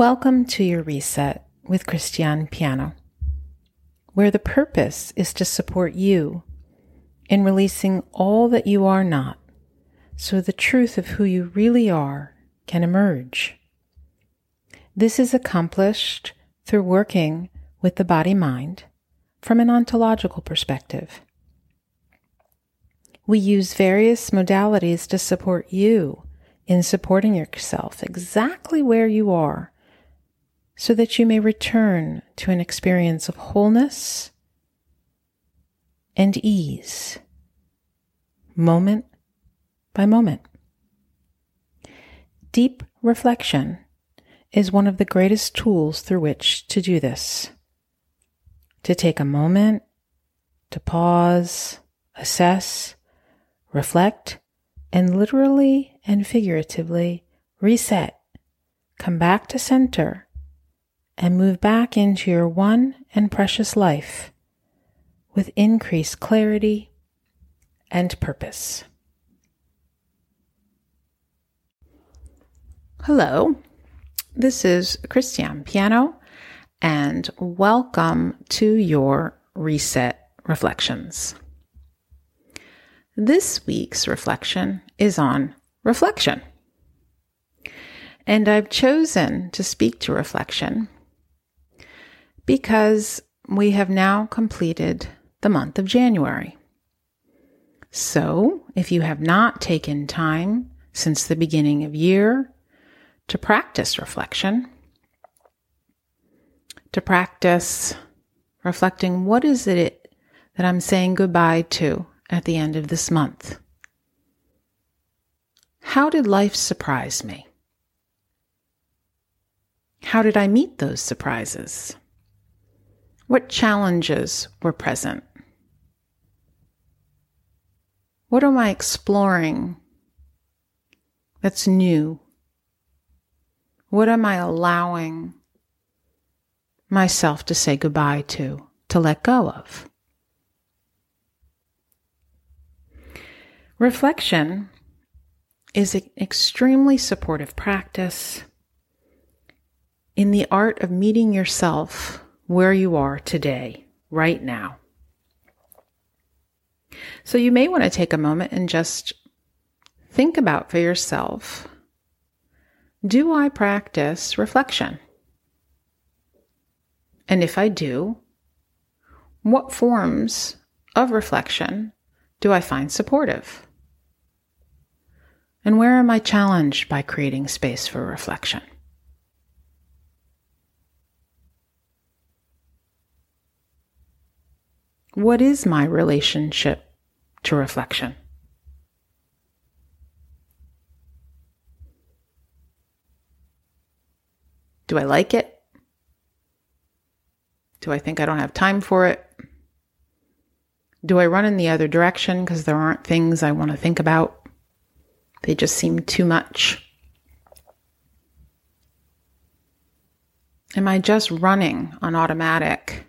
Welcome to your reset with Christiane Piano, where the purpose is to support you in releasing all that you are not so the truth of who you really are can emerge. This is accomplished through working with the body mind from an ontological perspective. We use various modalities to support you in supporting yourself exactly where you are so that you may return to an experience of wholeness and ease, moment by moment. Deep reflection is one of the greatest tools through which to do this. To take a moment, to pause, assess, reflect, and literally and figuratively reset, come back to center and move back into your one and precious life with increased clarity and purpose. Hello, this is Christiane Piano, and welcome to your Reset Reflections. This week's reflection is on reflection. And I've chosen to speak to reflection because we have now completed the month of January. So, if you have not taken time since the beginning of year to practice reflection, to practice reflecting what is it that I'm saying goodbye to at the end of this month? How did life surprise me? How did I meet those surprises? What challenges were present? What am I exploring that's new? What am I allowing myself to say goodbye to, to let go of? Reflection is an extremely supportive practice in the art of meeting yourself where you are today, right now. So you may want to take a moment and just think about for yourself do I practice reflection? And if I do, what forms of reflection do I find supportive? And where am I challenged by creating space for reflection? What is my relationship to reflection? Do I like it? Do I think I don't have time for it? Do I run in the other direction because there aren't things I want to think about? They just seem too much. Am I just running on automatic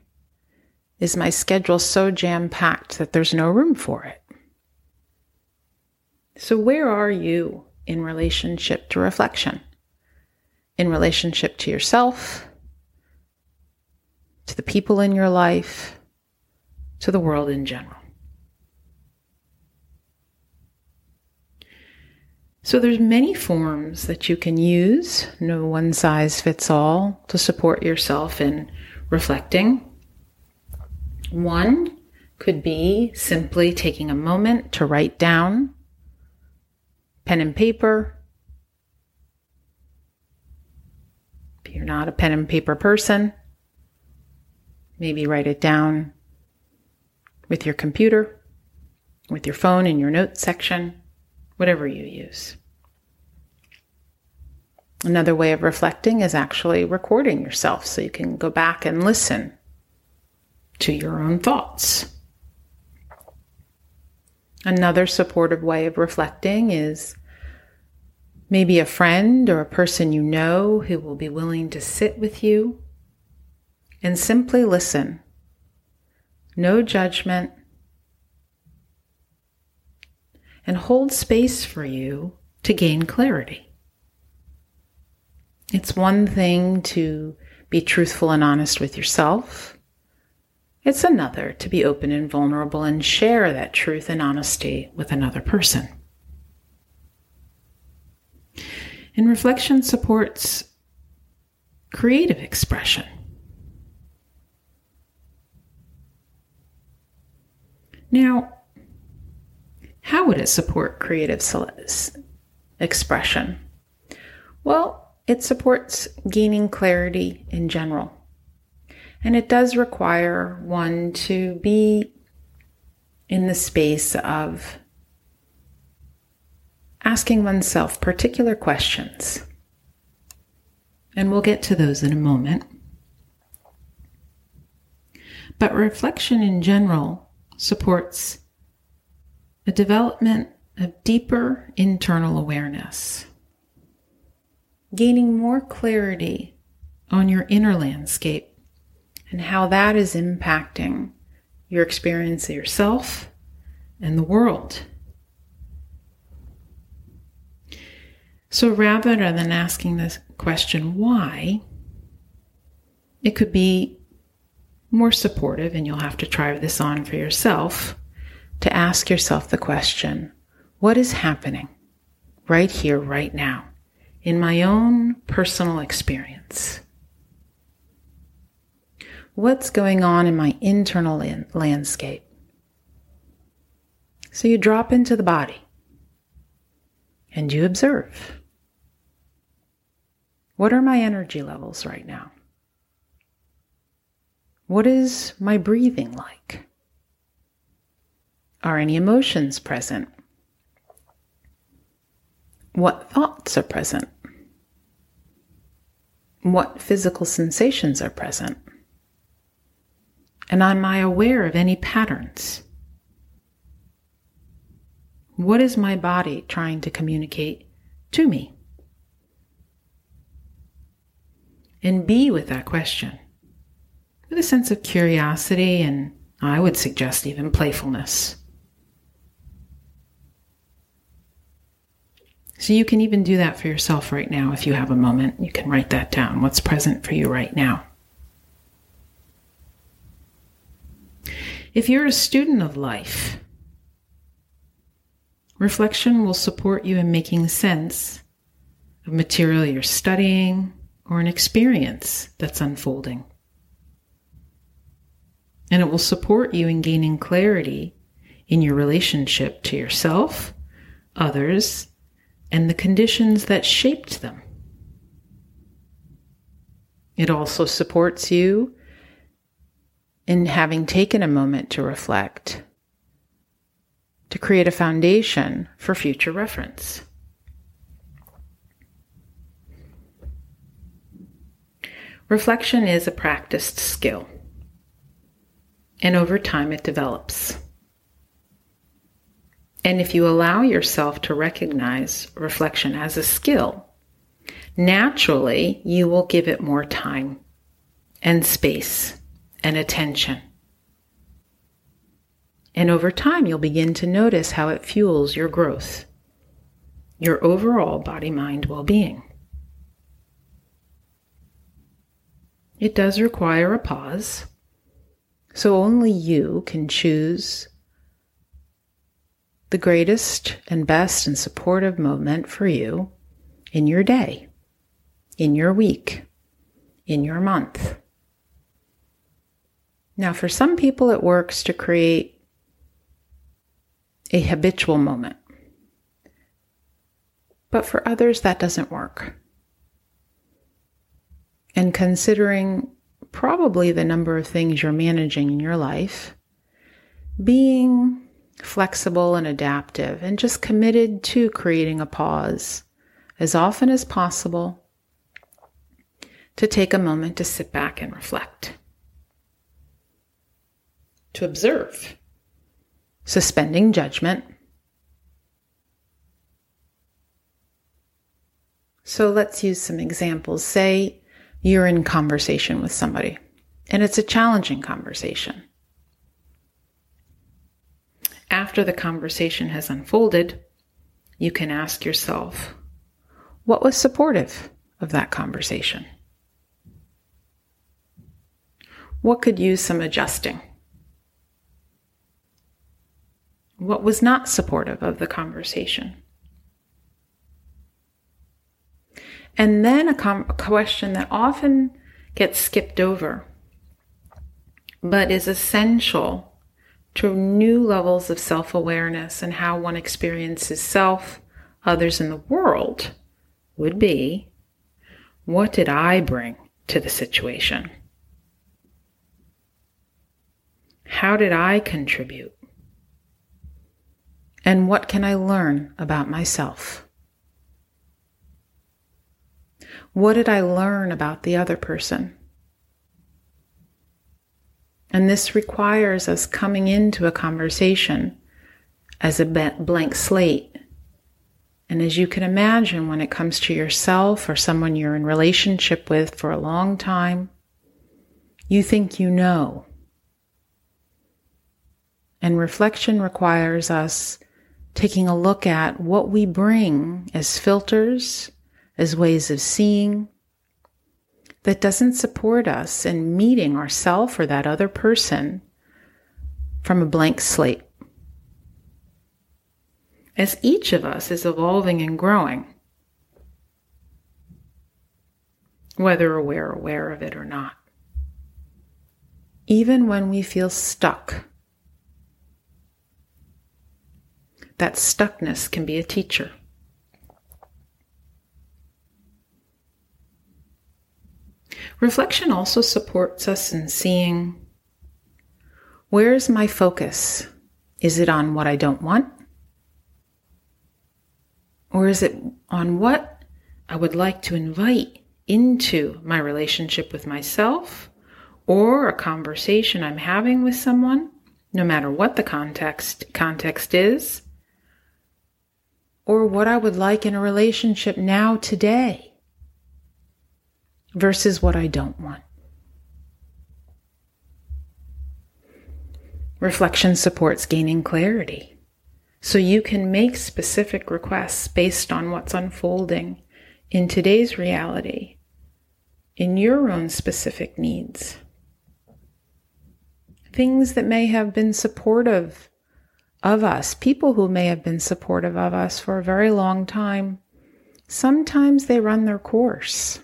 is my schedule so jam packed that there's no room for it? So, where are you in relationship to reflection? In relationship to yourself, to the people in your life, to the world in general? So there's many forms that you can use, no one size fits all, to support yourself in reflecting one could be simply taking a moment to write down, pen and paper. If you're not a pen and paper person, maybe write it down with your computer, with your phone in your notes section, whatever you use. Another way of reflecting is actually recording yourself so you can go back and listen to your own thoughts. Another supportive way of reflecting is maybe a friend or a person you know who will be willing to sit with you and simply listen. No judgment. And hold space for you to gain clarity. It's one thing to be truthful and honest with yourself. It's another to be open and vulnerable and share that truth and honesty with another person. And reflection supports creative expression. Now, how would it support creative expression? Well, it supports gaining clarity in general. And it does require one to be in the space of asking oneself particular questions. And we'll get to those in a moment. But reflection in general supports a development of deeper internal awareness, gaining more clarity on your inner landscape and how that is impacting your experience of yourself and the world. So rather than asking the question, why, it could be more supportive, and you'll have to try this on for yourself, to ask yourself the question what is happening right here, right now, in my own personal experience? What's going on in my internal land- landscape? So you drop into the body and you observe. What are my energy levels right now? What is my breathing like? Are any emotions present? What thoughts are present? What physical sensations are present? And am I aware of any patterns? What is my body trying to communicate to me? And be with that question with a sense of curiosity and I would suggest even playfulness. So you can even do that for yourself right now if you have a moment. You can write that down. What's present for you right now? If you're a student of life, reflection will support you in making sense of material you're studying or an experience that's unfolding and it will support you in gaining clarity in your relationship to yourself, others, and the conditions that shaped them. It also supports you in having taken a moment to reflect, to create a foundation for future reference. Reflection is a practiced skill and over time it develops. And if you allow yourself to recognize reflection as a skill, naturally you will give it more time and space and attention. And over time, you'll begin to notice how it fuels your growth, your overall body mind well being. It does require a pause so only you can choose the greatest and best and supportive moment for you in your day, in your week, in your month. Now, for some people, it works to create a habitual moment. But for others, that doesn't work. And considering probably the number of things you're managing in your life, being flexible and adaptive, and just committed to creating a pause as often as possible to take a moment to sit back and reflect, to observe, suspending judgment. So let's use some examples. Say you're in conversation with somebody and it's a challenging conversation. After the conversation has unfolded, you can ask yourself, what was supportive of that conversation? What could use some adjusting? What was not supportive of the conversation? And then a, com- a question that often gets skipped over, but is essential to new levels of self awareness and how one experiences self, others, in the world would be what did I bring to the situation? How did I contribute? And what can I learn about myself? What did I learn about the other person? And this requires us coming into a conversation as a blank slate. And as you can imagine, when it comes to yourself or someone you're in relationship with for a long time, you think you know. And reflection requires us taking a look at what we bring as filters, as ways of seeing, that doesn't support us in meeting ourself or that other person from a blank slate. As each of us is evolving and growing, whether we're aware of it or not. Even when we feel stuck, that stuckness can be a teacher. Reflection also supports us in seeing where is my focus? Is it on what I don't want? Or is it on what I would like to invite into my relationship with myself or a conversation I'm having with someone, no matter what the context context is, or what I would like in a relationship now today? versus what I don't want. Reflection supports gaining clarity. So you can make specific requests based on what's unfolding in today's reality, in your own specific needs. Things that may have been supportive of us, people who may have been supportive of us for a very long time, sometimes they run their course.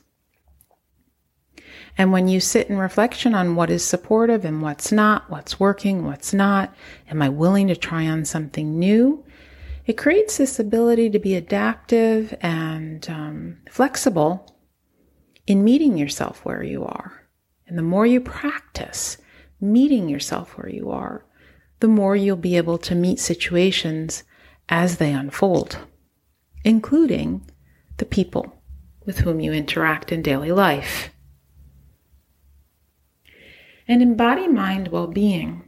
And when you sit in reflection on what is supportive and what's not, what's working, what's not, am I willing to try on something new? It creates this ability to be adaptive and um, flexible in meeting yourself where you are. And the more you practice meeting yourself where you are, the more you'll be able to meet situations as they unfold, including the people with whom you interact in daily life and in body mind well being.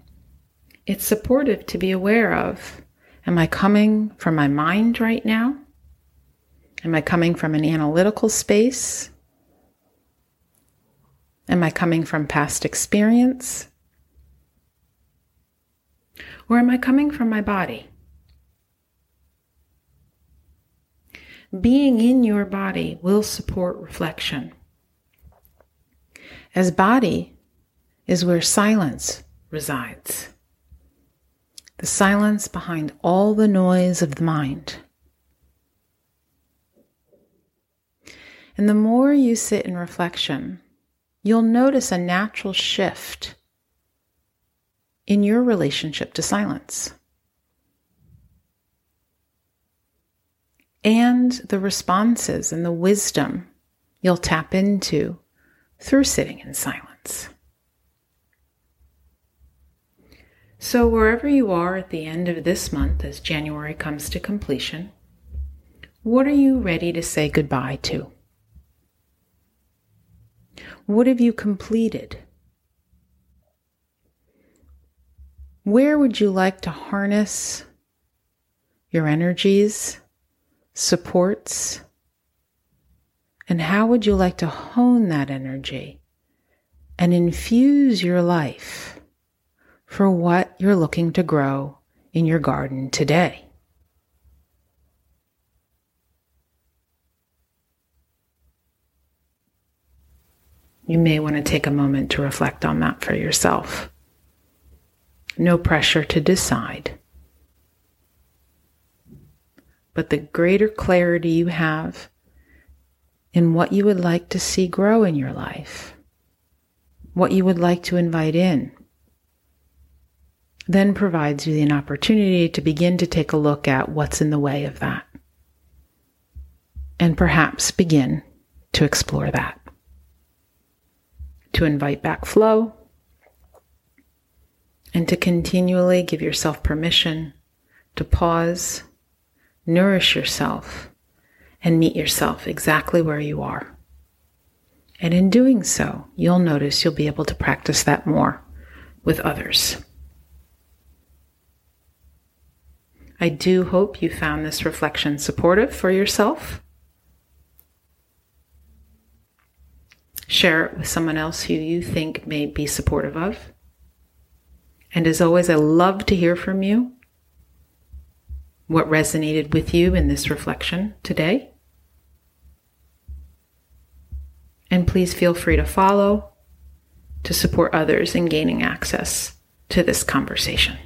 It's supportive to be aware of Am I coming from my mind right now? Am I coming from an analytical space? Am I coming from past experience? Or am I coming from my body? Being in your body will support reflection. As body, is where silence resides. The silence behind all the noise of the mind. And the more you sit in reflection, you'll notice a natural shift in your relationship to silence. And the responses and the wisdom you'll tap into through sitting in silence. So, wherever you are at the end of this month as January comes to completion, what are you ready to say goodbye to? What have you completed? Where would you like to harness your energies, supports, and how would you like to hone that energy and infuse your life? for what you're looking to grow in your garden today. You may want to take a moment to reflect on that for yourself. No pressure to decide. But the greater clarity you have in what you would like to see grow in your life, what you would like to invite in, then provides you an opportunity to begin to take a look at what's in the way of that. And perhaps begin to explore that. To invite back flow and to continually give yourself permission to pause, nourish yourself, and meet yourself exactly where you are. And in doing so, you'll notice you'll be able to practice that more with others. I do hope you found this reflection supportive for yourself. Share it with someone else who you think may be supportive of. And as always, I love to hear from you. What resonated with you in this reflection today? And please feel free to follow to support others in gaining access to this conversation.